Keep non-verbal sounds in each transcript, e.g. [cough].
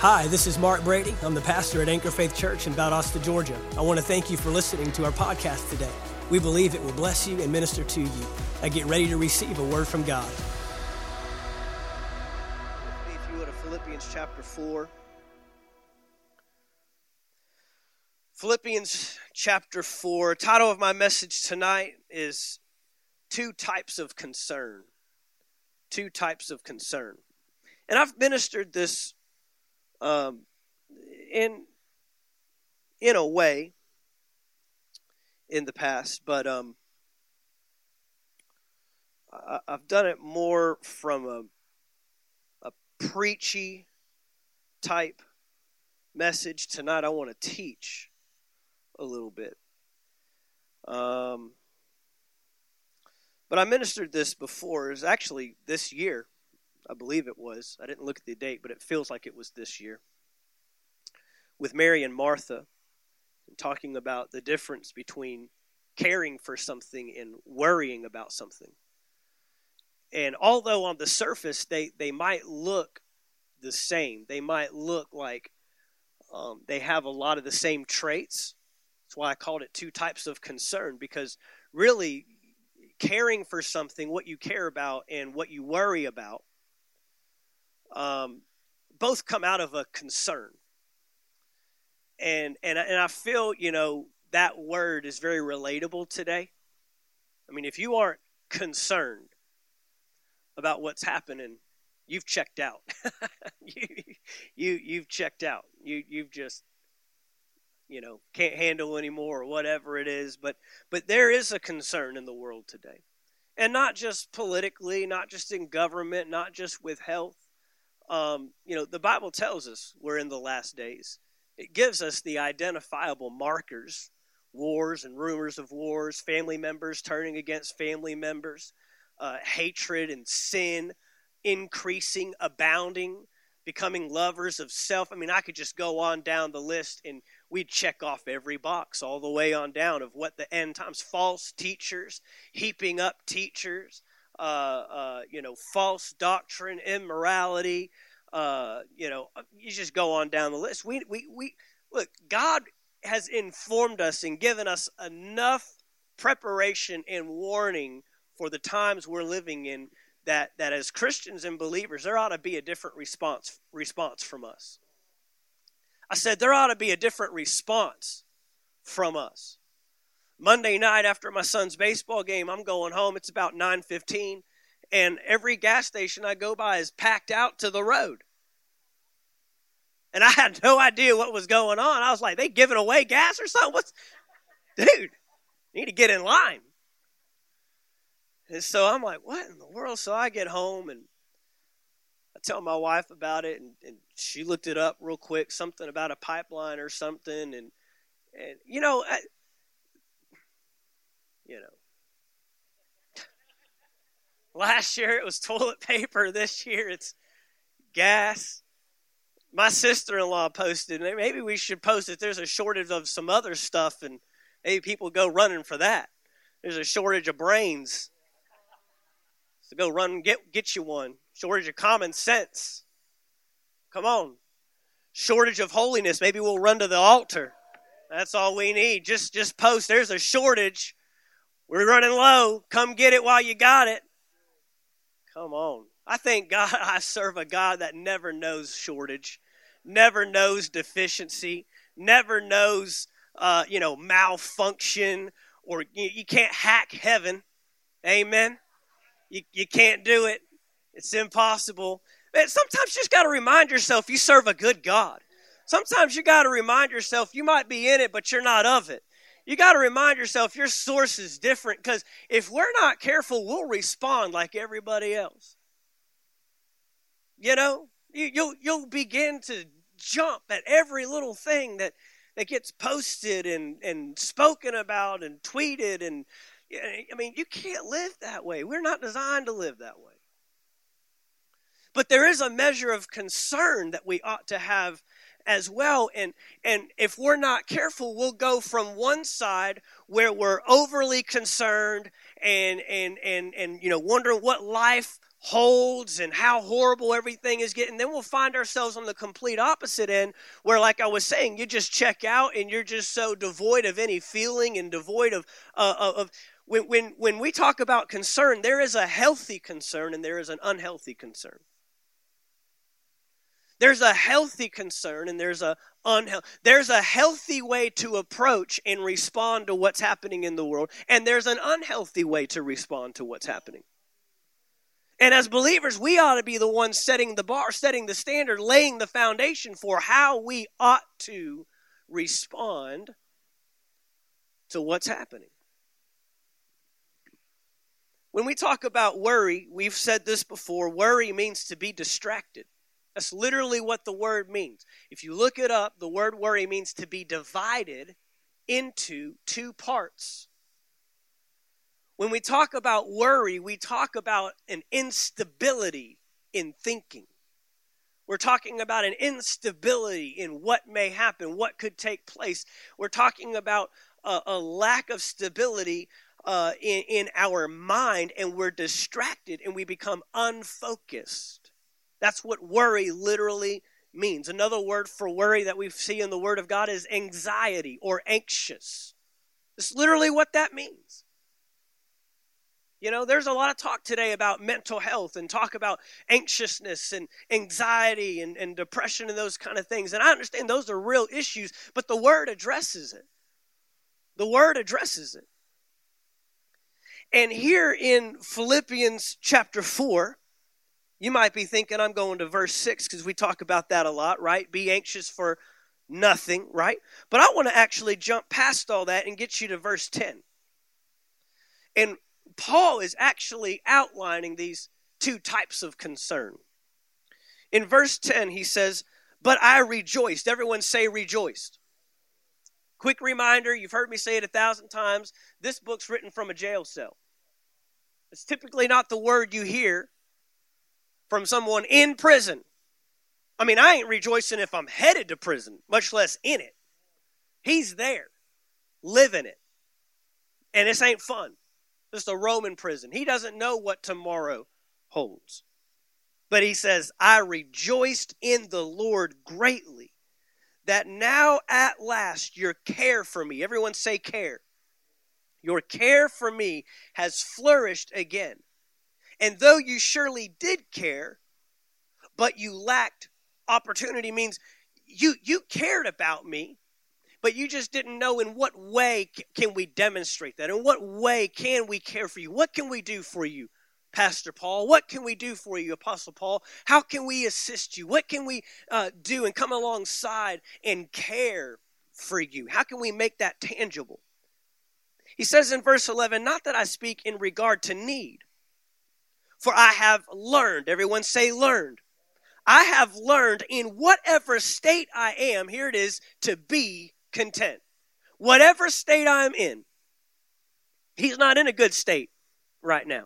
Hi, this is Mark Brady. I'm the pastor at Anchor Faith Church in Valdosta, Georgia. I want to thank you for listening to our podcast today. We believe it will bless you and minister to you. Now get ready to receive a word from God. If you go to Philippians chapter 4. Philippians chapter 4. Title of my message tonight is Two Types of Concern. Two Types of Concern. And I've ministered this um, in in a way in the past, but um, I, I've done it more from a a preachy type message. Tonight, I want to teach a little bit. Um, but I ministered this before. It was actually this year. I believe it was. I didn't look at the date, but it feels like it was this year. With Mary and Martha, talking about the difference between caring for something and worrying about something. And although on the surface they, they might look the same, they might look like um, they have a lot of the same traits. That's why I called it two types of concern, because really caring for something, what you care about, and what you worry about, um, both come out of a concern. And, and, and I feel, you know, that word is very relatable today. I mean, if you aren't concerned about what's happening, you've checked out. [laughs] you, you, you've checked out. You, you've just, you know, can't handle anymore or whatever it is. But, but there is a concern in the world today. And not just politically, not just in government, not just with health, um, you know, the Bible tells us we're in the last days. It gives us the identifiable markers wars and rumors of wars, family members turning against family members, uh, hatred and sin increasing, abounding, becoming lovers of self. I mean, I could just go on down the list and we'd check off every box all the way on down of what the end times false teachers, heaping up teachers, uh, uh, you know, false doctrine, immorality. Uh, you know, uh, you just go on down the list. We, we, we look. God has informed us and given us enough preparation and warning for the times we're living in. That that as Christians and believers, there ought to be a different response response from us. I said there ought to be a different response from us. Monday night after my son's baseball game, I'm going home. It's about 9:15 and every gas station I go by is packed out to the road. And I had no idea what was going on. I was like, they giving away gas or something? What's dude, need to get in line. And so I'm like, what in the world? So I get home and I tell my wife about it and, and she looked it up real quick, something about a pipeline or something and and you know, I, you know. Last year it was toilet paper. This year it's gas. My sister in law posted, maybe we should post if there's a shortage of some other stuff and maybe people go running for that. There's a shortage of brains. So go run and get, get you one. Shortage of common sense. Come on. Shortage of holiness. Maybe we'll run to the altar. That's all we need. Just just post. There's a shortage. We're running low. Come get it while you got it. Come on. I thank God [laughs] I serve a God that never knows shortage, never knows deficiency, never knows uh, you know malfunction or you, you can't hack heaven. Amen. You you can't do it. It's impossible. But sometimes you just got to remind yourself you serve a good God. Sometimes you got to remind yourself you might be in it, but you're not of it you got to remind yourself your source is different because if we're not careful, we'll respond like everybody else. You know, you, you'll you'll begin to jump at every little thing that that gets posted and and spoken about and tweeted and I mean, you can't live that way. We're not designed to live that way. But there is a measure of concern that we ought to have as well. And, and if we're not careful, we'll go from one side where we're overly concerned and, and, and, and, you know, wondering what life holds and how horrible everything is getting. Then we'll find ourselves on the complete opposite end where, like I was saying, you just check out and you're just so devoid of any feeling and devoid of, uh, of when, when, when we talk about concern, there is a healthy concern and there is an unhealthy concern. There's a healthy concern and there's a unhealthy. There's a healthy way to approach and respond to what's happening in the world, and there's an unhealthy way to respond to what's happening. And as believers, we ought to be the ones setting the bar, setting the standard, laying the foundation for how we ought to respond to what's happening. When we talk about worry, we've said this before worry means to be distracted. That's literally what the word means. If you look it up, the word worry means to be divided into two parts. When we talk about worry, we talk about an instability in thinking. We're talking about an instability in what may happen, what could take place. We're talking about a, a lack of stability uh, in, in our mind, and we're distracted and we become unfocused. That's what worry literally means. Another word for worry that we see in the Word of God is anxiety or anxious. It's literally what that means. You know, there's a lot of talk today about mental health and talk about anxiousness and anxiety and, and depression and those kind of things. And I understand those are real issues, but the Word addresses it. The Word addresses it. And here in Philippians chapter 4, you might be thinking I'm going to verse 6 because we talk about that a lot, right? Be anxious for nothing, right? But I want to actually jump past all that and get you to verse 10. And Paul is actually outlining these two types of concern. In verse 10, he says, But I rejoiced. Everyone say rejoiced. Quick reminder you've heard me say it a thousand times. This book's written from a jail cell. It's typically not the word you hear from someone in prison. I mean, I ain't rejoicing if I'm headed to prison, much less in it. He's there, living it. And this ain't fun. This is a Roman prison. He doesn't know what tomorrow holds. But he says, I rejoiced in the Lord greatly that now at last your care for me, everyone say care, your care for me has flourished again. And though you surely did care, but you lacked opportunity means you you cared about me, but you just didn't know in what way can we demonstrate that? In what way can we care for you? What can we do for you? Pastor Paul? What can we do for you, Apostle Paul? How can we assist you? What can we uh, do and come alongside and care for you? How can we make that tangible? He says in verse 11, Not that I speak in regard to need, for I have learned, everyone say learned. I have learned in whatever state I am, here it is, to be content. Whatever state I'm in, he's not in a good state right now.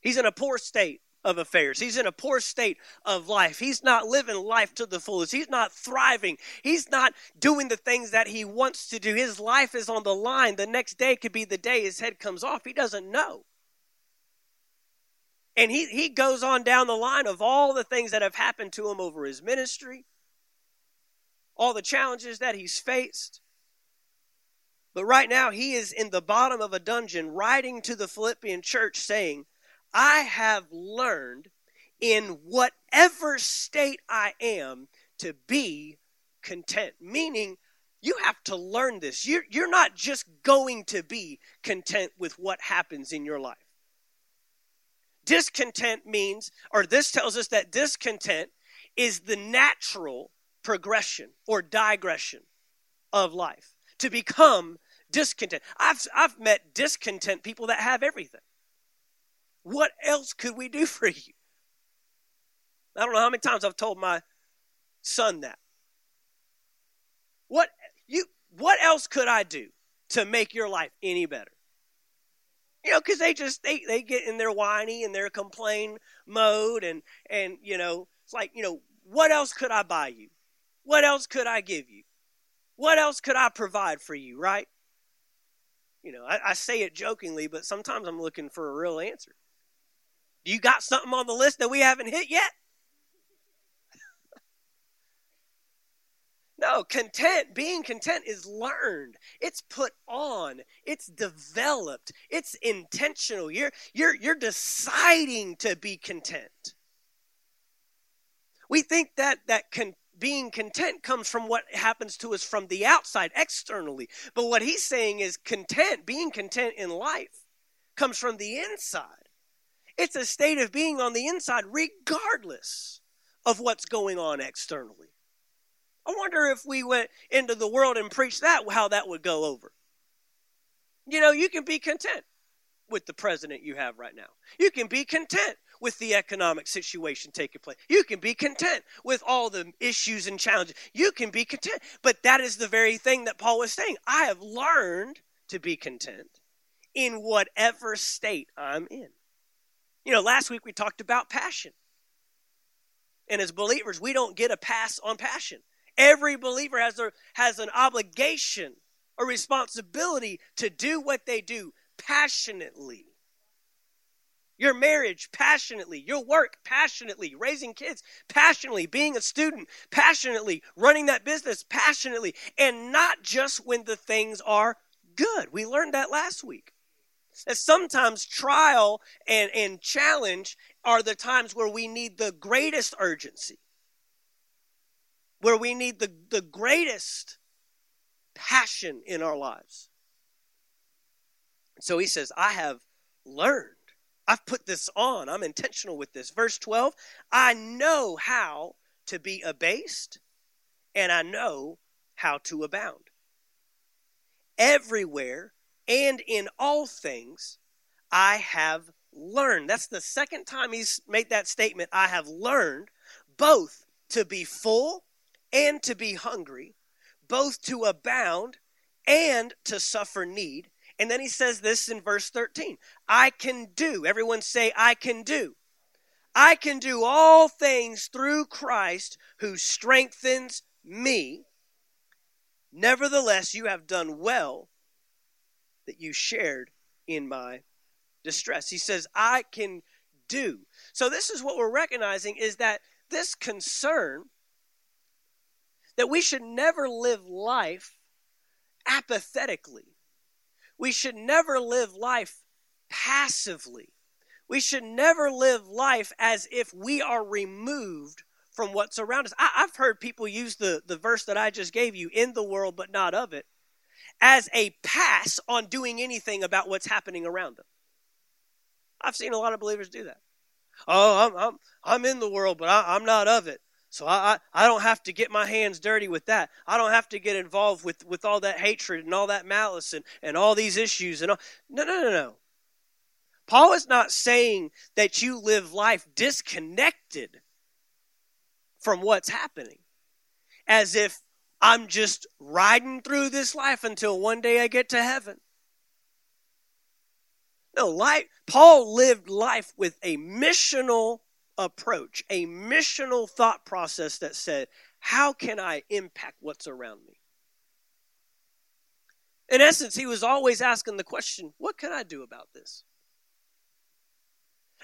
He's in a poor state of affairs. He's in a poor state of life. He's not living life to the fullest. He's not thriving. He's not doing the things that he wants to do. His life is on the line. The next day could be the day his head comes off. He doesn't know. And he, he goes on down the line of all the things that have happened to him over his ministry, all the challenges that he's faced. But right now, he is in the bottom of a dungeon writing to the Philippian church saying, I have learned in whatever state I am to be content. Meaning, you have to learn this. You're, you're not just going to be content with what happens in your life. Discontent means, or this tells us that discontent is the natural progression or digression of life. To become discontent. I've, I've met discontent people that have everything. What else could we do [laughs] for you? I don't know how many times I've told my son that. What you what else could I do to make your life any better? You know because they just they, they get in their whiny and their complain mode and and you know it's like you know what else could i buy you? What else could i give you? What else could i provide for you right? You know I, I say it jokingly but sometimes i'm looking for a real answer. Do you got something on the list that we haven't hit yet? No, content, being content is learned. It's put on. It's developed. It's intentional. You're you're you're deciding to be content. We think that that con- being content comes from what happens to us from the outside externally. But what he's saying is content, being content in life comes from the inside. It's a state of being on the inside regardless of what's going on externally. I wonder if we went into the world and preached that, how that would go over. You know, you can be content with the president you have right now. You can be content with the economic situation taking place. You can be content with all the issues and challenges. You can be content. But that is the very thing that Paul was saying. I have learned to be content in whatever state I'm in. You know, last week we talked about passion. And as believers, we don't get a pass on passion. Every believer has, a, has an obligation, a responsibility to do what they do passionately. Your marriage passionately, your work passionately, raising kids passionately, being a student passionately, running that business passionately, and not just when the things are good. We learned that last week. That sometimes trial and, and challenge are the times where we need the greatest urgency where we need the, the greatest passion in our lives. So he says, I have learned. I've put this on. I'm intentional with this. Verse 12, I know how to be abased, and I know how to abound. Everywhere and in all things, I have learned. That's the second time he's made that statement. I have learned both to be full and to be hungry, both to abound and to suffer need. And then he says this in verse 13 I can do, everyone say, I can do. I can do all things through Christ who strengthens me. Nevertheless, you have done well that you shared in my distress. He says, I can do. So, this is what we're recognizing is that this concern that we should never live life apathetically. We should never live life passively. We should never live life as if we are removed from what's around us. I, have heard people use the, the verse that I just gave you, in the world but not of it, as a pass on doing anything about what's happening around them. I've seen a lot of believers do that. Oh, I'm, I'm, I'm in the world, but I, I'm not of it. So I, I, I don't have to get my hands dirty with that. I don't have to get involved with, with all that hatred and all that malice and, and all these issues and all. No, no, no, no. Paul is not saying that you live life disconnected from what's happening. As if I'm just riding through this life until one day I get to heaven. No, life, Paul lived life with a missional approach, a missional thought process that said, How can I impact what's around me? In essence, he was always asking the question, What can I do about this?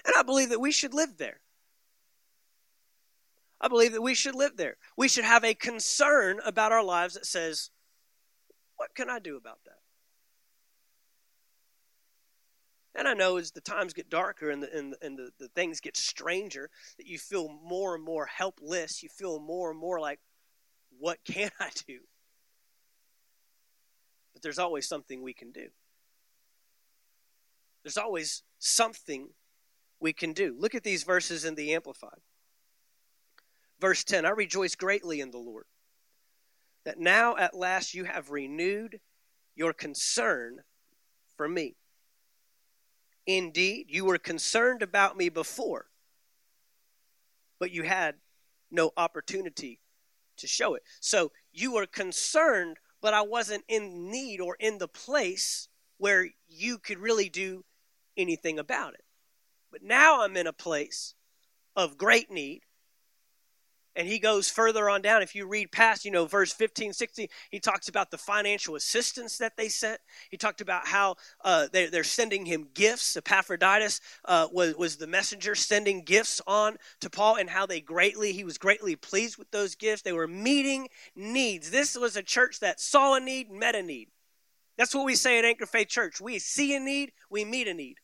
And I believe that we should live there. I believe that we should live there. We should have a concern about our lives that says, What can I do about that? And I know as the times get darker and the, and, and the, the things get stranger, that you feel more and more helpless. You feel more and more like, what can I do? But there's always something we can do. There's always something we can do. Look at these verses in the Amplified. Verse 10 I rejoice greatly in the Lord that now at last you have renewed your concern for me. Indeed, you were concerned about me before, but you had no opportunity to show it. So you were concerned, but I wasn't in need or in the place where you could really do anything about it. But now I'm in a place of great need, And he goes further on down. If you read past, you know, verse 15, 16, he talks about the financial assistance that they sent. He talked about how uh, they, are sending him gifts. Epaphroditus uh, was, was the messenger sending gifts on to Paul, and how they greatly, he was greatly pleased with those gifts. They were meeting needs. This was a church that saw a need, met a need. That's what we say at Anchor Faith Church. We see a need, we meet a need.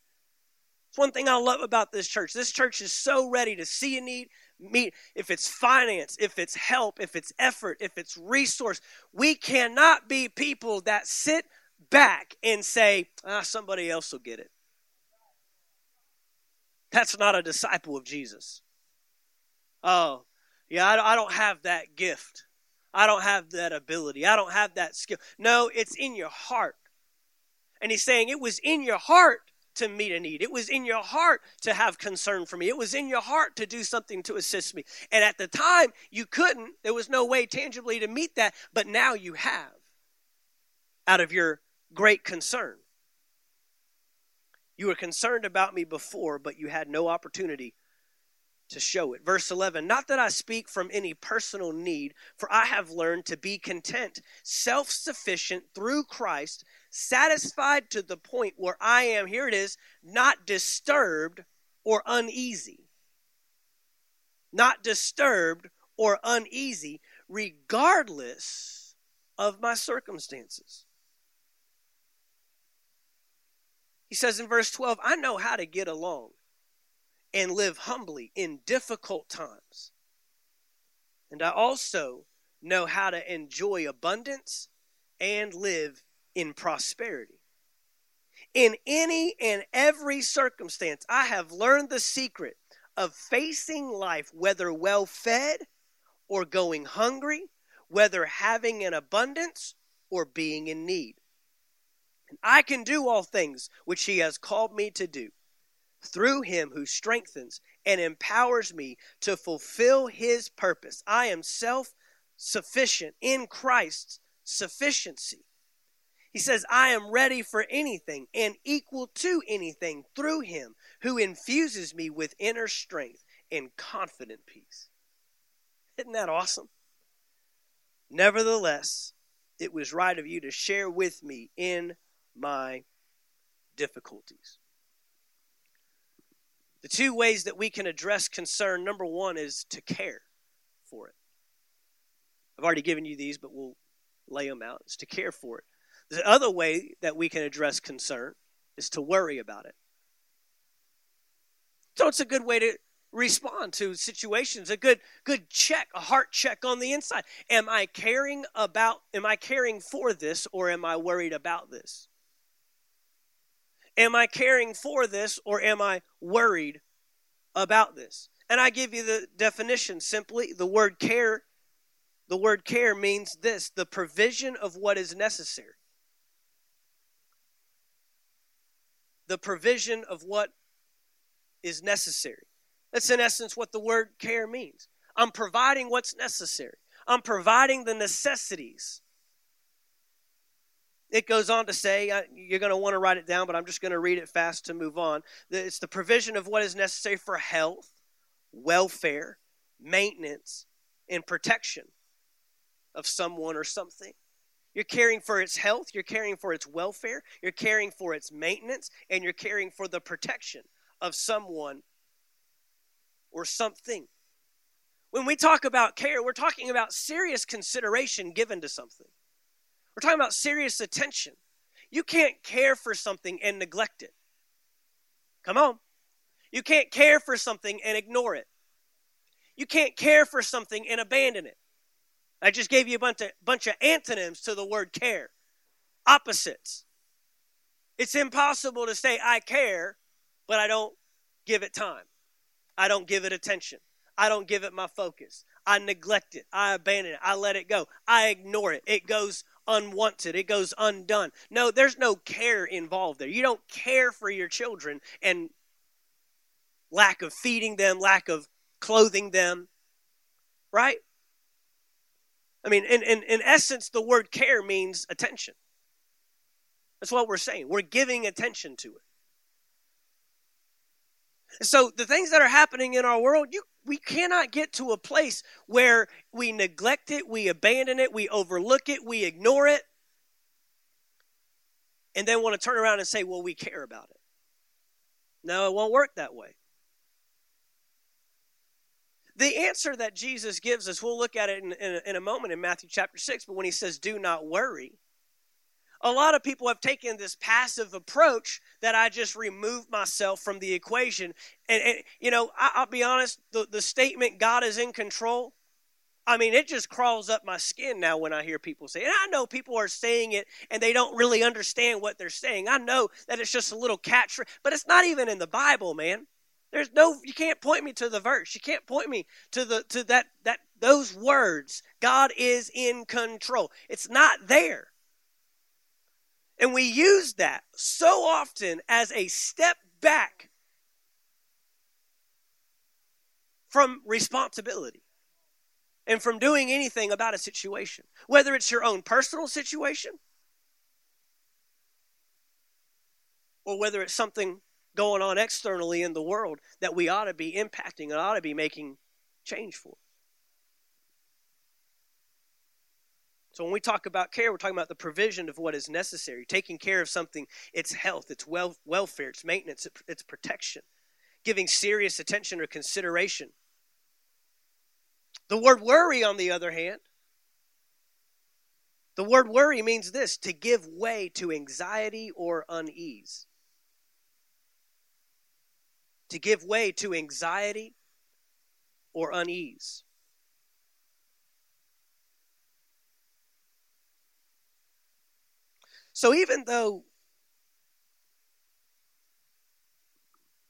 It's one thing I love about this church. This church is so ready to see a need, meet if it's finance, if it's help, if it's effort, if it's resource. We cannot be people that sit back and say, ah, somebody else will get it. That's not a disciple of Jesus. Oh, yeah, I don't have that gift. I don't have that ability. I don't have that skill. No, it's in your heart. And he's saying it was in your heart to meet a need. It was in your heart to have concern for me. It was in your heart to do something to assist me. And at the time, you couldn't. There was no way tangibly to meet that, but now you have out of your great concern. You were concerned about me before, but you had no opportunity to show it. Verse 11 Not that I speak from any personal need, for I have learned to be content, self sufficient through Christ, satisfied to the point where I am, here it is, not disturbed or uneasy. Not disturbed or uneasy, regardless of my circumstances. He says in verse 12, I know how to get along and live humbly in difficult times. And I also know how to enjoy abundance and live in prosperity. In any and every circumstance, I have learned the secret of facing life, whether well fed or going hungry, whether having an abundance or being in need. And I can do all things which He has called me to do through him who strengthens and empowers me to fulfill his purpose. I am self sufficient in Christ's sufficiency. He says, I am ready for anything and equal to anything through him who infuses me with inner strength and confident peace. Isn't that awesome? Nevertheless, it was right of you to share with me in my difficulties. The two ways that we can address concern number one is to care for it. I've already given you these, but we'll lay them out. It's to care for it. The other way that we can address concern is to worry about it. So it's a good way to respond to situations a good good check a heart check on the inside am i caring about am i caring for this or am i worried about this Am I caring for this or am I worried about this? And I give you the definition simply the word care the word care means this the provision of what is necessary. The provision of what is necessary. That's in essence what the word care means. I'm providing what's necessary. I'm providing the necessities it goes on to say, uh, you're going to want to write it down, but I'm just going to read it fast to move on. It's the provision of what is necessary for health, welfare, maintenance, and protection of someone or something. You're caring for its health, you're caring for its welfare, you're caring for its maintenance, and you're caring for the protection of someone or something. When we talk about care, we're talking about serious consideration given to something. We're talking about serious attention. You can't care for something and neglect it. Come on. You can't care for something and ignore it. You can't care for something and abandon it. I just gave you a bunch of, bunch of antonyms to the word care, opposites. It's impossible to say, I care, but I don't give it time. I don't give it attention. I don't give it my focus. I neglect it. I abandon it. I let it go. I ignore it. It goes unwanted, it goes undone. No, there's no care involved there. You don't care for your children and lack of feeding them, lack of clothing them, right? I mean, in, in, in essence, the word care means attention. That's what we're saying. We're giving attention to it. So the things that are happening in our world, you we cannot get to a place where we neglect it, we abandon it, we overlook it, we ignore it, and then want to turn around and say, well, we care about it. No, it won't work that way. The answer that Jesus gives us, we'll look at it in, in, in, a moment in Matthew chapter 6, but when he says, do not worry, a lot of people have taken this passive approach that I just remove myself from the equation. And, and you know, I, will be honest, the, the statement, God is in control, I mean, it just crawls up my skin now when I hear people say it. And I know people are saying it and they don't really understand what they're saying. I know that it's just a little catch, but it's not even in the Bible, man. There's no you can't point me to the verse. You can't point me to the to that that those words. God is in control. It's not there. And we use that so often as a step back from responsibility and from doing anything about a situation, whether it's your own personal situation or whether it's something going on externally in the world that we ought to be impacting and ought to be making change for. So when we talk about care, we're talking about the provision of what is necessary, taking care of something, its health, its wel- welfare, its maintenance, its protection, giving serious attention or consideration the word worry, on the other hand, the word worry means this to give way to anxiety or unease. To give way to anxiety or unease. So even though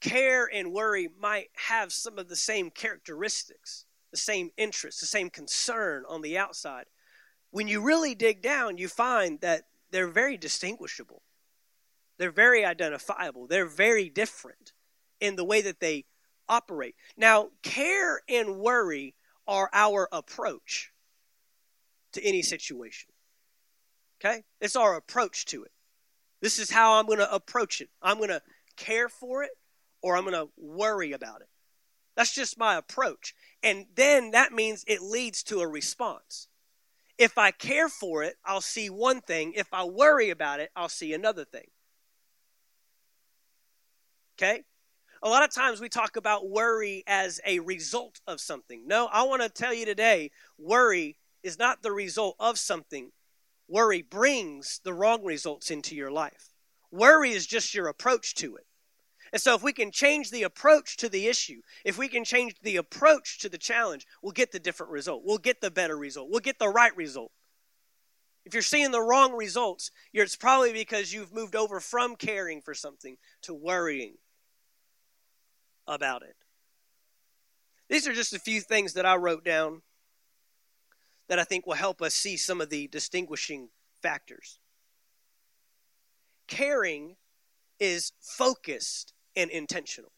care and worry might have some of the same characteristics, the same interests, the same concern on the outside. When you really dig down, you find that they're very distinguishable. They're very identifiable. They're very different in the way that they operate. Now, care and worry are our approach to any situation. Okay? It's our approach to it. This is how I'm going to approach it. I'm going to care for it or I'm going to worry about it. That's just my approach. And then that means it leads to a response. If I care for it, I'll see one thing. If I worry about it, I'll see another thing. Okay? A lot of times we talk about worry as a result of something. No, I want to tell you today worry is not the result of something. Worry brings the wrong results into your life. Worry is just your approach to it. And so, if we can change the approach to the issue, if we can change the approach to the challenge, we'll get the different result. We'll get the better result. We'll get the right result. If you're seeing the wrong results, it's probably because you've moved over from caring for something to worrying about it. These are just a few things that I wrote down that I think will help us see some of the distinguishing factors. Caring is focused and intentional.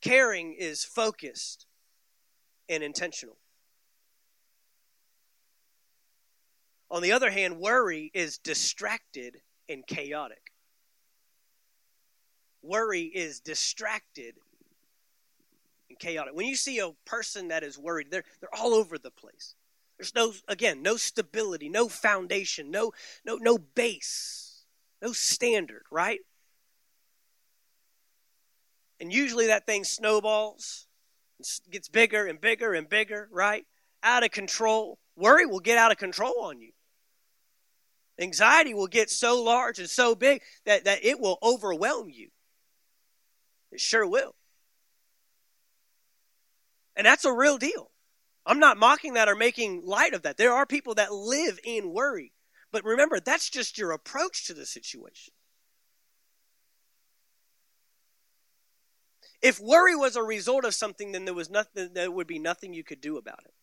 Caring is focused and intentional. On the other hand, worry is distracted and chaotic. Worry is distracted and chaotic. When you see a person that is worried, they're, they're all over the place. There's no, again, no stability, no foundation, no, no, no base no standard, right? And usually that thing snowballs, gets bigger and bigger and bigger, right? Out of control. Worry will get out of control on you. Anxiety will get so large and so big that, that it will overwhelm you. It sure will. And that's a real deal. I'm not mocking that or making light of that. There are people that live in worry. But remember, that's just your approach to the situation. If worry was a result of something, then there was nothing there would be nothing you could do about it.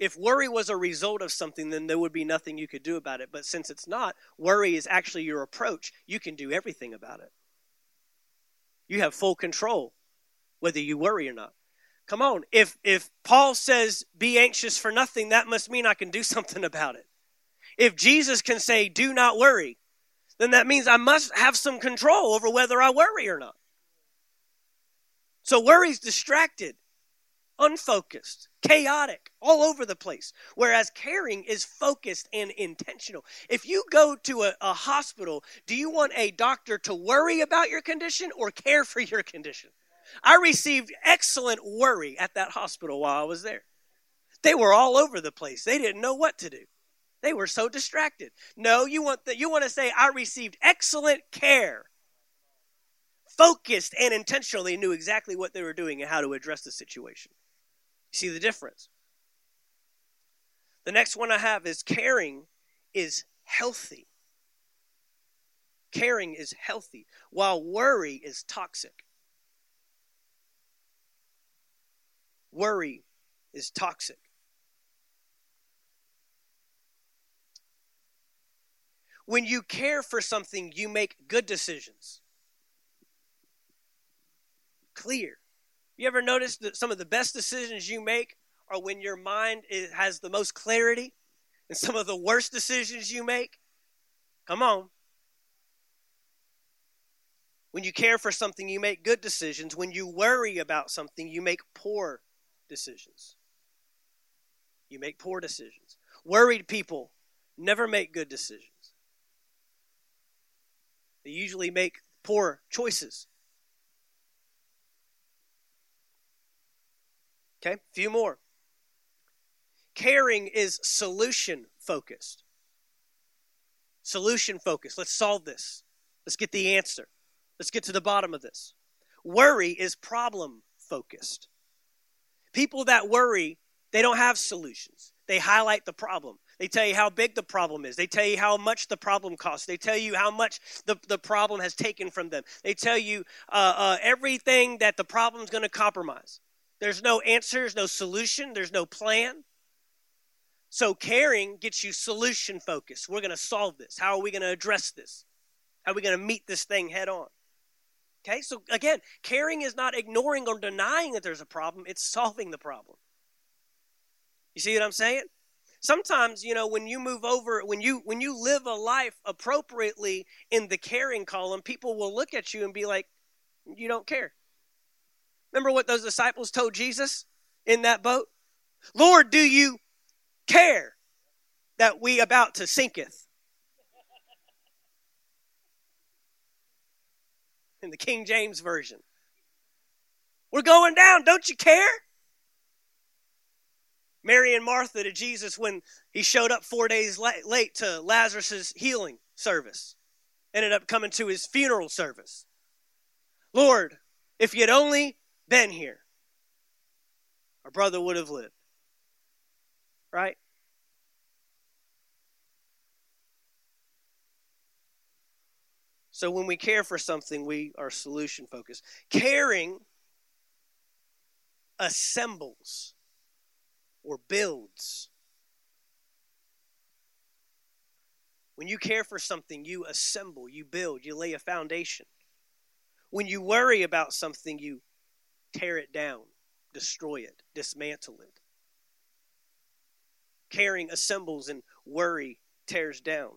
If worry was a result of something, then there would be nothing you could do about it. But since it's not, worry is actually your approach. You can do everything about it. You have full control whether you worry or not. Come on. If if Paul says be anxious for nothing, that must mean I can do [laughs] something about it. If Jesus can say do not worry, then that means I must have some control over whether I worry or not. So worry's distracted, unfocused, chaotic, all over the place. Whereas caring is focused and intentional. If you go to a, a hospital, do you want a doctor to worry about your condition or care for your condition? I received excellent worry at that hospital while I was there. They were all over the place. They didn't know what to do. They were so distracted. No, you want the, you want to say I received excellent care. Focused and intentional. They knew exactly what they were doing and how to address the situation. See the difference? The next one I have is caring is healthy. Caring is healthy, while worry is toxic. Worry is toxic. When you care for something, you make good decisions. Clear. You ever notice that some of the best decisions you make are when your mind is, has the most clarity? And some of the worst decisions you make? Come on. When you care for something, you make good decisions. When you worry about something, you make poor decisions. You make poor decisions. Worried people never make good decisions. They usually make poor choices. Okay, a few more. Caring is solution focused. Solution focused. Let's solve this. Let's get the answer. Let's get to the bottom of this. Worry is problem focused. People that worry, they don't have solutions. They highlight the problem. They tell you how big the problem is. They tell you how much the problem costs. They tell you how much the, the problem has taken from them. They tell you uh, uh, everything that the problem is going to compromise. There's no answers, no solution, there's no plan. So caring gets you solution focused. We're going to solve this. How are we going to address this? How are we going to meet this thing head on? Okay, so again, caring is not ignoring or denying that there's a problem, it's solving the problem. You see what I'm saying? sometimes you know when you move over when you when you live a life appropriately in the caring column people will look at you and be like you don't care remember what those disciples told jesus in that boat? Lord do you care that we about to sinketh? [laughs] In the king james version. We're going down. Don't you care? Mary and Martha to Jesus when he showed up four days late to Lazarus' healing service. Ended up coming to his funeral service. Lord, if you had only been here, our brother would have lived. Right? So when we care for something, we are solution focused. Caring assembles or builds. When you care for something, you assemble, you build, you lay a foundation. When you worry about something, you tear it down, destroy it, dismantle it. Caring assembles and worry tears down.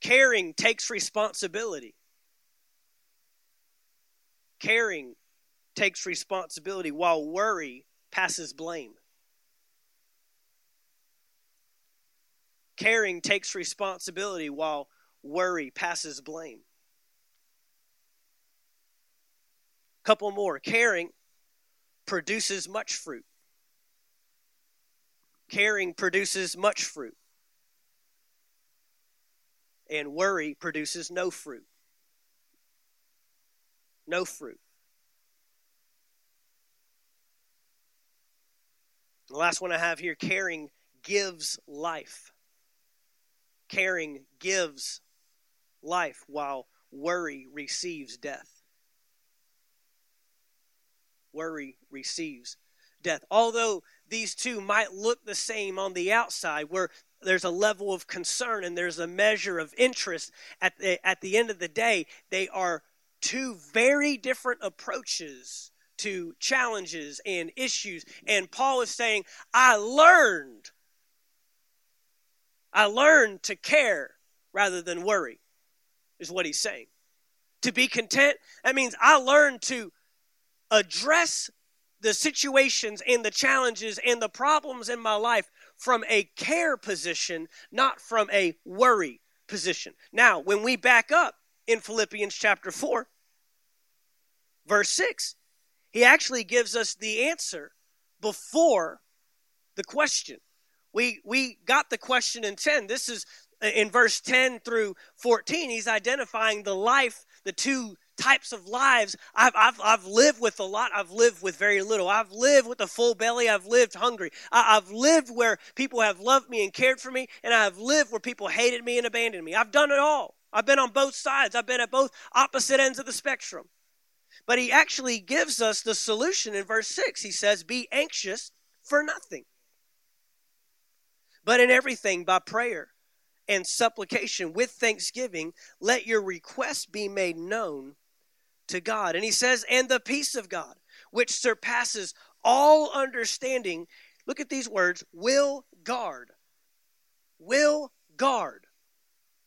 Caring takes responsibility. Caring takes responsibility while worry passes blame. Caring takes responsibility while worry passes blame. Couple more. Caring produces much fruit. Caring produces much fruit. And worry produces no fruit. No fruit. The last one I have here caring gives life. Caring gives life while worry receives death. Worry receives death. Although these two might look the same on the outside, where there's a level of concern and there's a measure of interest, at the, at the end of the day, they are two very different approaches to challenges and issues. And Paul is saying, I learned I learned to care rather than worry, is what he's saying. To be content, that means I learned to address the situations and the challenges and the problems in my life from a care position, not from a worry position. Now, when we back up in Philippians chapter 4, verse 6, he actually gives us the answer before the question. We we got the question in 10. This is uh, in verse 10 through 14. He's identifying the life, the two types of lives. I've, I've, I've lived with a lot. I've lived with very little. I've lived with a full belly. I've lived hungry. I, I've lived where people have loved me and cared for me, and I've lived where people hated me and abandoned me. I've done it all. I've been on both sides. I've been at both opposite ends of the spectrum. But he actually gives us the solution in verse 6. He says, Be anxious for nothing, but in everything by prayer and supplication with thanksgiving, let your requests be made known to God. And he says, And the peace of God, which surpasses all understanding, look at these words, will guard, will guard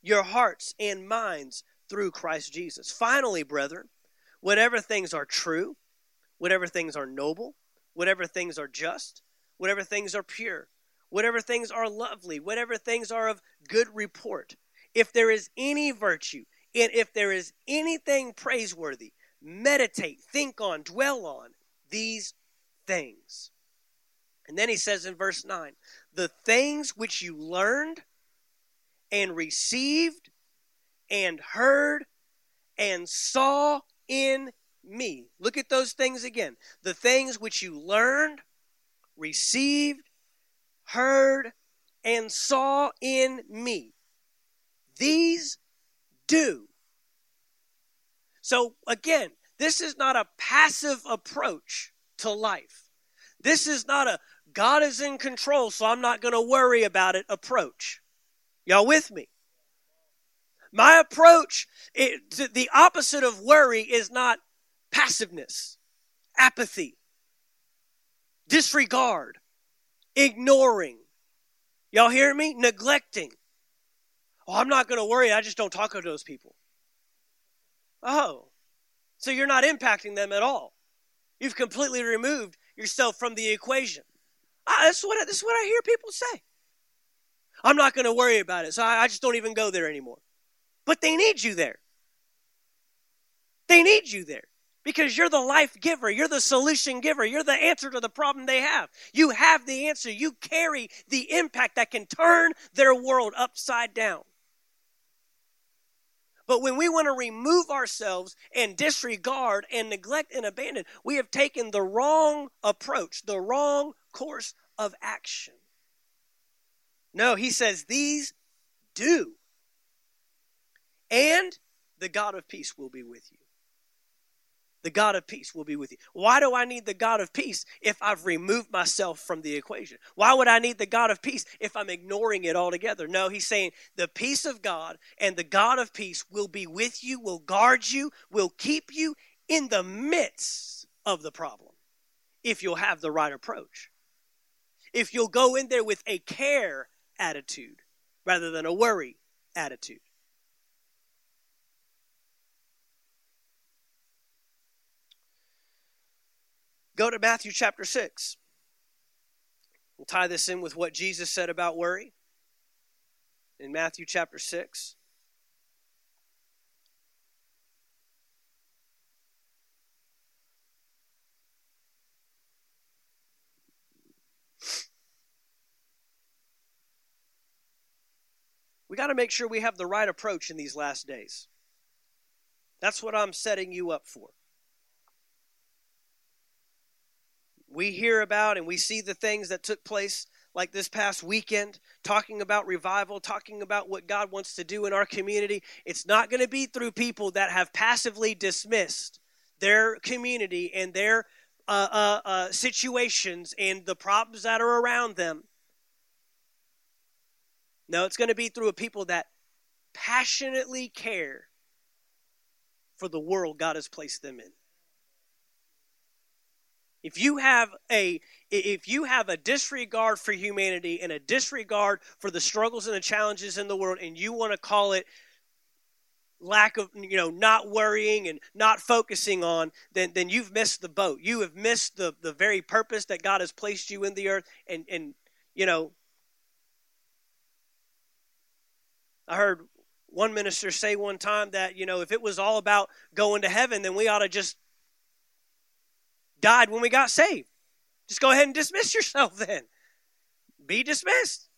your hearts and minds through Christ Jesus. Finally, brethren, whatever things are true, whatever things are noble, whatever things are just, whatever things are pure, whatever things are lovely, whatever things are of good report, if there is any virtue, and if there is anything praiseworthy, meditate, think on, dwell on these things. And then he says in verse 9, the things which you learned and received and heard and saw in me. Look at those things again. The things which you learned, received, heard, and saw in me. These do. So again, this is not a passive approach to life. This is not a God is in control, so I'm not going to worry about it approach. Y'all with me? My approach, it, the opposite of worry is not passiveness, apathy, disregard, ignoring. Y'all hear me? Neglecting. Oh, I'm not going to worry. I just don't talk to those people. Oh, so you're not impacting them at all. You've completely removed yourself from the equation. Ah, that's, what, that's what I hear people say. I'm not going to worry about it, so I, I just don't even go there anymore. But they need you there. They need you there because you're the life giver. You're the solution giver. You're the answer to the problem they have. You have the answer. You carry the impact that can turn their world upside down. But when we want to remove ourselves and disregard and neglect and abandon, we have taken the wrong approach, the wrong course of action. No, he says, these do. And the God of peace will be with you the God of peace will be with you. Why do I need the God of peace if I've removed myself from the equation? Why would I need the God of peace if I'm ignoring it altogether? No, he's saying the peace of God and the God of peace will be with you, will guard you, will keep you in the midst of the problem if you'll have the right approach. If you'll go in there with a care attitude rather than a worry attitude. Go to Matthew chapter 6. We'll tie this in with what Jesus said about worry in Matthew chapter 6. We got to make sure we have the right approach in these last days. That's what I'm setting you up for. We hear about and we see the things that took place like this past weekend, talking about revival, talking about what God wants to do in our community. It's not going to be through people that have passively dismissed their community and their uh, uh, uh, situations and the problems that are around them. No, it's going to be through a people that passionately care for the world God has placed them in. If you have a if you have a disregard for humanity and a disregard for the struggles and the challenges in the world and you want to call it lack of you know not worrying and not focusing on then then you've missed the boat. You have missed the the very purpose that god has placed you in the earth and and you know i heard one minister say one time that you know if it was all about going to heaven then we ought to just died when we got saved just go ahead and dismiss [laughs] yourself then be dismissed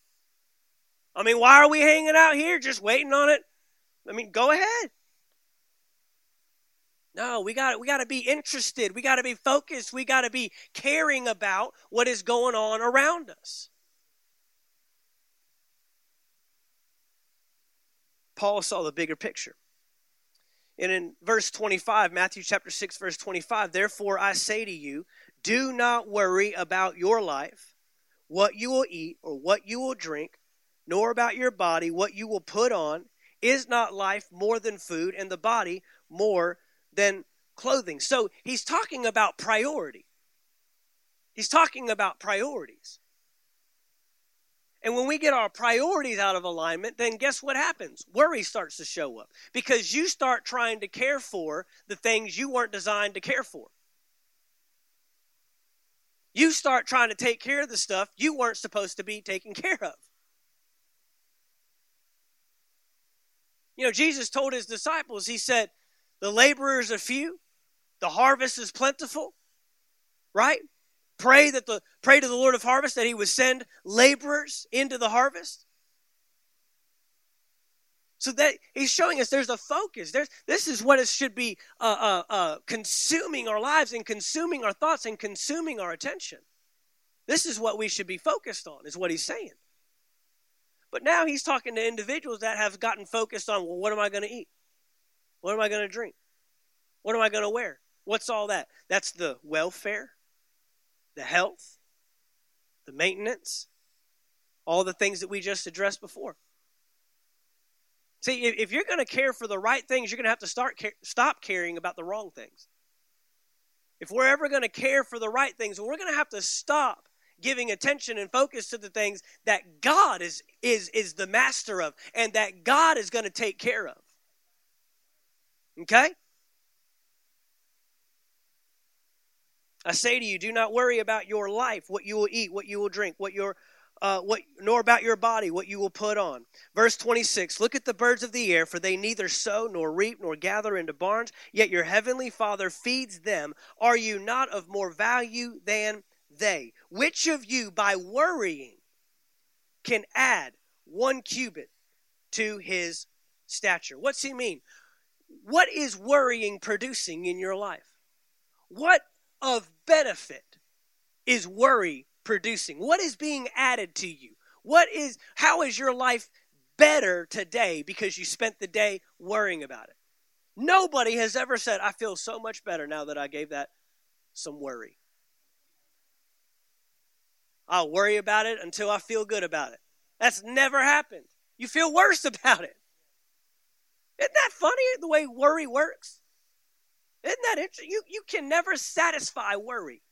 i mean why are we hanging out here just waiting on it I mean, go ahead. No, we got we got to be interested. We got to be focused. We got to be caring about what is going on around us. Paul saw the bigger picture. And in verse 25, Matthew chapter 6 verse 25, therefore I say to you, do not worry about your life, what you will eat or what you will drink, nor about your body, what you will put on. Is not life more than food and the body more than clothing? So he's talking about priority. He's talking about priorities. And when we get our priorities out of alignment, then guess what happens? Worry starts to show up because you start trying to care for the things you weren't designed to care for. You start trying to take care of the stuff you weren't supposed to be taking care of. You know, Jesus told his disciples, he said, the laborers are few, the harvest is plentiful, right? Pray that the pray to the Lord of harvest that he would send laborers into the harvest. So that he's showing us there's a focus. There's this is what it should be uh, uh, uh, consuming our lives and consuming our thoughts and consuming our attention. This is what we should be focused on, is what he's saying. But now he's talking to individuals that have gotten focused on, well, what am I going to eat? What am I going to drink? What am I going to wear? What's all that? That's the welfare, the health, the maintenance, all the things that we just addressed before. See, if you're going to care for the right things, you're going to have to start stop caring about the wrong things. If we're ever going to care for the right things, we're going to have to stop giving attention and focus to the things that God is is is the master of and that God is going to take care of. Okay? I say to you, do not worry about your life, what you will eat, what you will drink, what your uh, what nor about your body what you will put on. Verse 26 Look at the birds of the air, for they neither sow nor reap nor gather into barns, yet your heavenly Father feeds them. Are you not of more value than they? Which of you, by worrying, can add one cubit to his stature? What's he mean? What is worrying producing in your life? What of benefit is worry producing? What is being added to you? What is how is your life better today because you spent the day worrying about it? Nobody has ever said, I feel so much better now that I gave that some worry. I'll worry about it until I feel good about it. That's never happened. You feel worse [laughs] about it. Isn't that funny the way worry works? Isn't that interesting? You, you can never satisfy worry.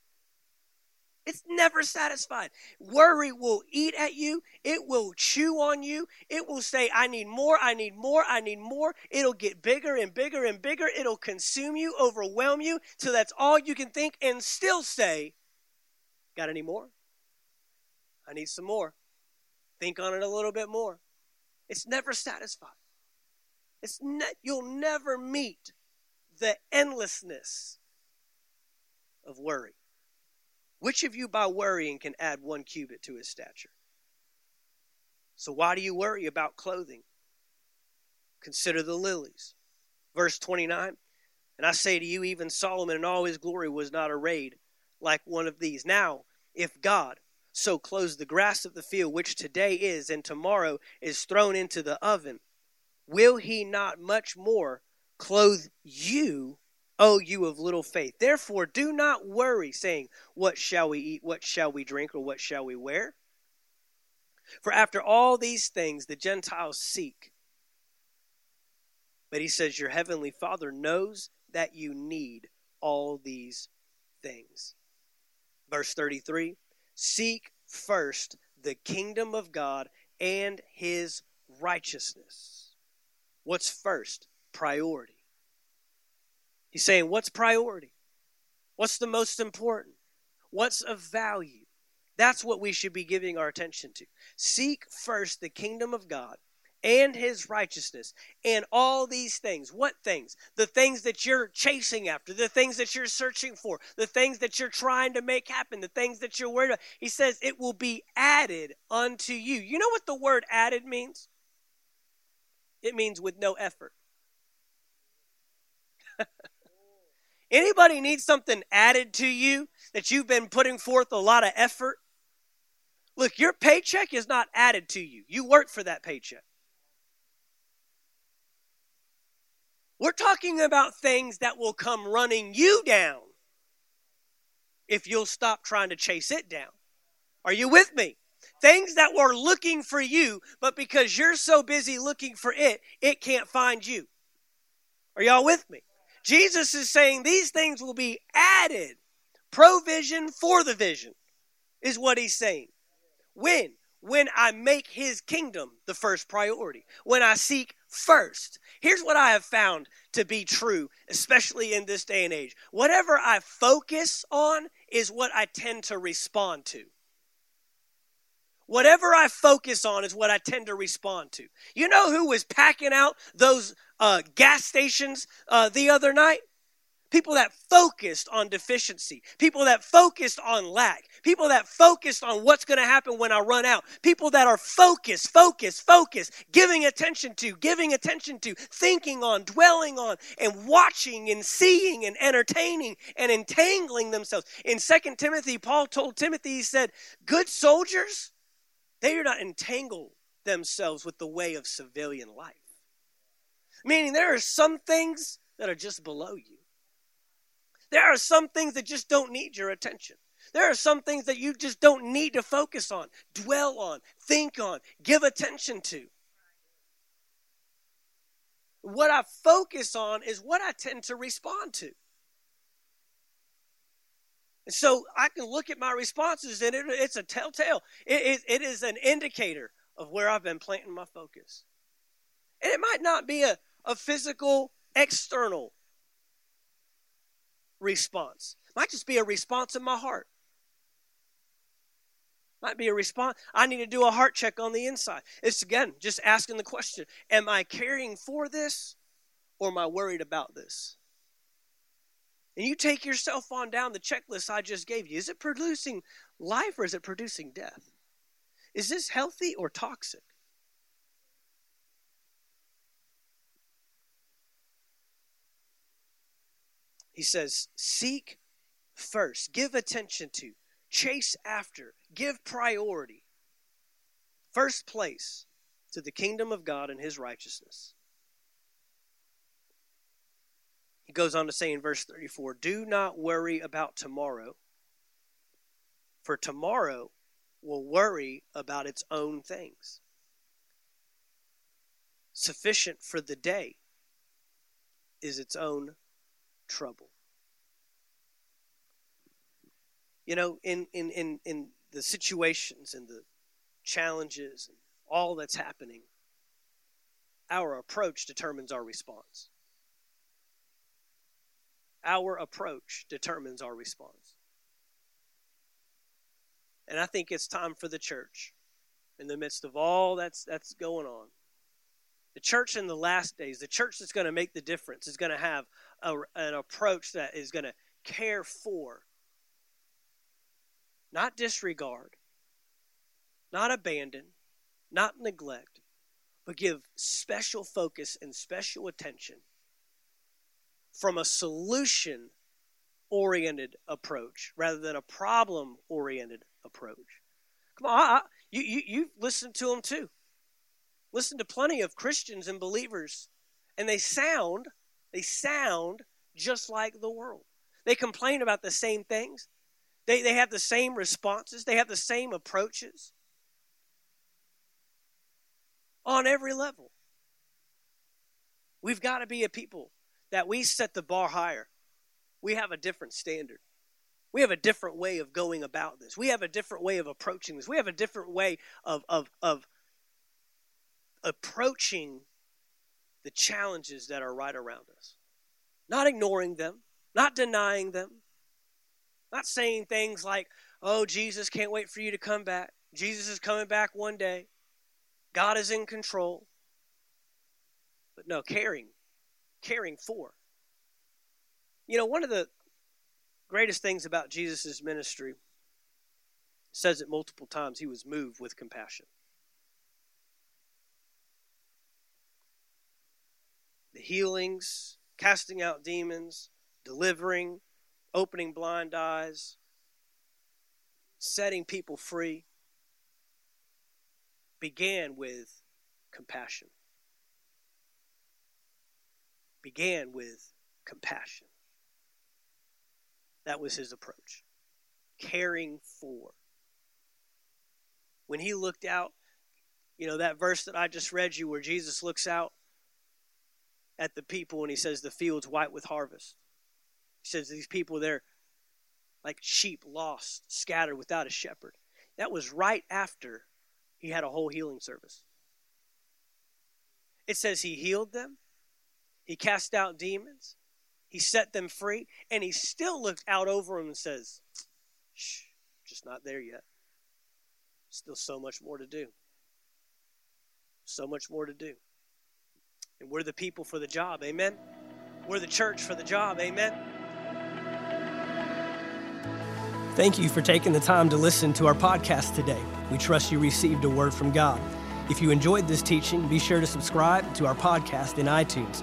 It's never satisfied. Worry will eat at you. It will chew on you. It will say, I need more, I need more, I need more. It'll get bigger and bigger and bigger. It'll consume you, overwhelm you, till that's all you can think, and still say, Got any more? I need some more. Think on it a little bit more. It's never satisfied. It's ne- you'll never meet the endlessness of worry. Which of you, by worrying, can add one cubit to his stature? So, why do you worry about clothing? Consider the lilies. Verse 29 And I say to you, even Solomon in all his glory was not arrayed like one of these. Now, if God, so clothes the grass of the field, which today is and tomorrow is thrown into the oven, will he not much more clothe you, O you of little faith? Therefore, do not worry, saying, What shall we eat? What shall we drink? Or what shall we wear? For after all these things the Gentiles seek. But he says, Your heavenly Father knows that you need all these things. Verse 33 Seek first the kingdom of God and his righteousness. What's first? Priority. He's saying, What's priority? What's the most important? What's of value? That's what we should be giving our attention to. Seek first the kingdom of God and his righteousness and all these things. What things? The things that you're chasing after, the things that you're searching for, the things that you're trying to make happen, the things that you're worried about. He says it will be added unto you. You know what the word added means? It means with no effort. Anybody need something added to you that you've been putting forth a lot of effort? Look, your paycheck is not added to you. You work for that paycheck. We're talking about things that will come running you down if you'll stop trying to chase it down. Are you with me? Things that were looking for you, but because you're so busy looking for it, it can't find you. Are y'all with me? Jesus is saying these things will be added. Provision for the vision is what he's saying. When? When I make his kingdom the first priority. When I seek first. Here's what I have found to be true, especially in this day and age. Whatever I focus on is what I tend to respond to. Whatever I focus on is what I tend to respond to. You know who was packing out those uh, gas stations uh, the other night? people that focused on deficiency, people that focused on lack, people that focused on what's going to happen when I run out, people that are focused, focused, focused, giving attention to, giving attention to, thinking on, dwelling on, and watching and seeing and entertaining and entangling themselves. In Second Timothy, Paul told Timothy, he said, Good soldiers, they do not entangle themselves with the way of civilian life. Meaning there are some things that are just below you. There are some things that just don't need your attention. There are some things that you just don't need to focus on, dwell on, think on, give attention to. What I focus on is what I tend to respond to. So I can look at my responses and it, it's a telltale. It, it, it is an indicator of where I've been planting my focus. And it might not be a, a physical, external response. Might just be a response in my heart. Might be a response. I need to do a heart check on the inside. It's again just asking the question Am I caring for this or am I worried about this? And you take yourself on down the checklist I just gave you. Is it producing life or is it producing death? Is this healthy or toxic? He says, Seek first, give attention to, chase after, give priority. First place to the kingdom of God and his righteousness. Goes on to say in verse 34 Do not worry about tomorrow, for tomorrow will worry about its own things. Sufficient for the day is its own trouble. You know, in, in, in, in the situations and the challenges and all that's happening, our approach determines our response. Our approach determines our response. And I think it's time for the church, in the midst of all that's, that's going on, the church in the last days, the church that's going to make the difference, is going to have a, an approach that is going to care for, not disregard, not abandon, not neglect, but give special focus and special attention from a solution oriented approach rather than a problem oriented approach. Come on, I, I, you, you, you've listened to them too. Listen to plenty of Christians and believers, and they sound they sound just like the world. They complain about the same things. They, they have the same responses. They have the same approaches on every level. We've got to be a people that we set the bar higher. We have a different standard. We have a different way of going about this. We have a different way of approaching this. We have a different way of, of, of approaching the challenges that are right around us. Not ignoring them, not denying them, not saying things like, oh, Jesus can't wait for you to come back. Jesus is coming back one day. God is in control. But no, caring, caring for. You know, one of the greatest things about Jesus' ministry says it multiple times he was moved with compassion. The healings, casting out demons, delivering, opening blind eyes, setting people free began with compassion. Began with compassion. That was his approach. Caring for. When he looked out, you know, that verse that I just read you where Jesus looks out at the people and he says, The field's white with harvest. He says, These people, they're like sheep lost, scattered without a shepherd. That was right after he had a whole healing service. It says he healed them, he cast out demons, he set them free, and he still looked out over them and says, Shh, just not there yet. Still so much more to do. So much more to do. And we're the people for the job, amen? We're the church for the job, amen? Thank you for taking the time to listen to our podcast today. We trust you received a word from God. If you enjoyed this teaching, be sure to subscribe to our podcast in iTunes.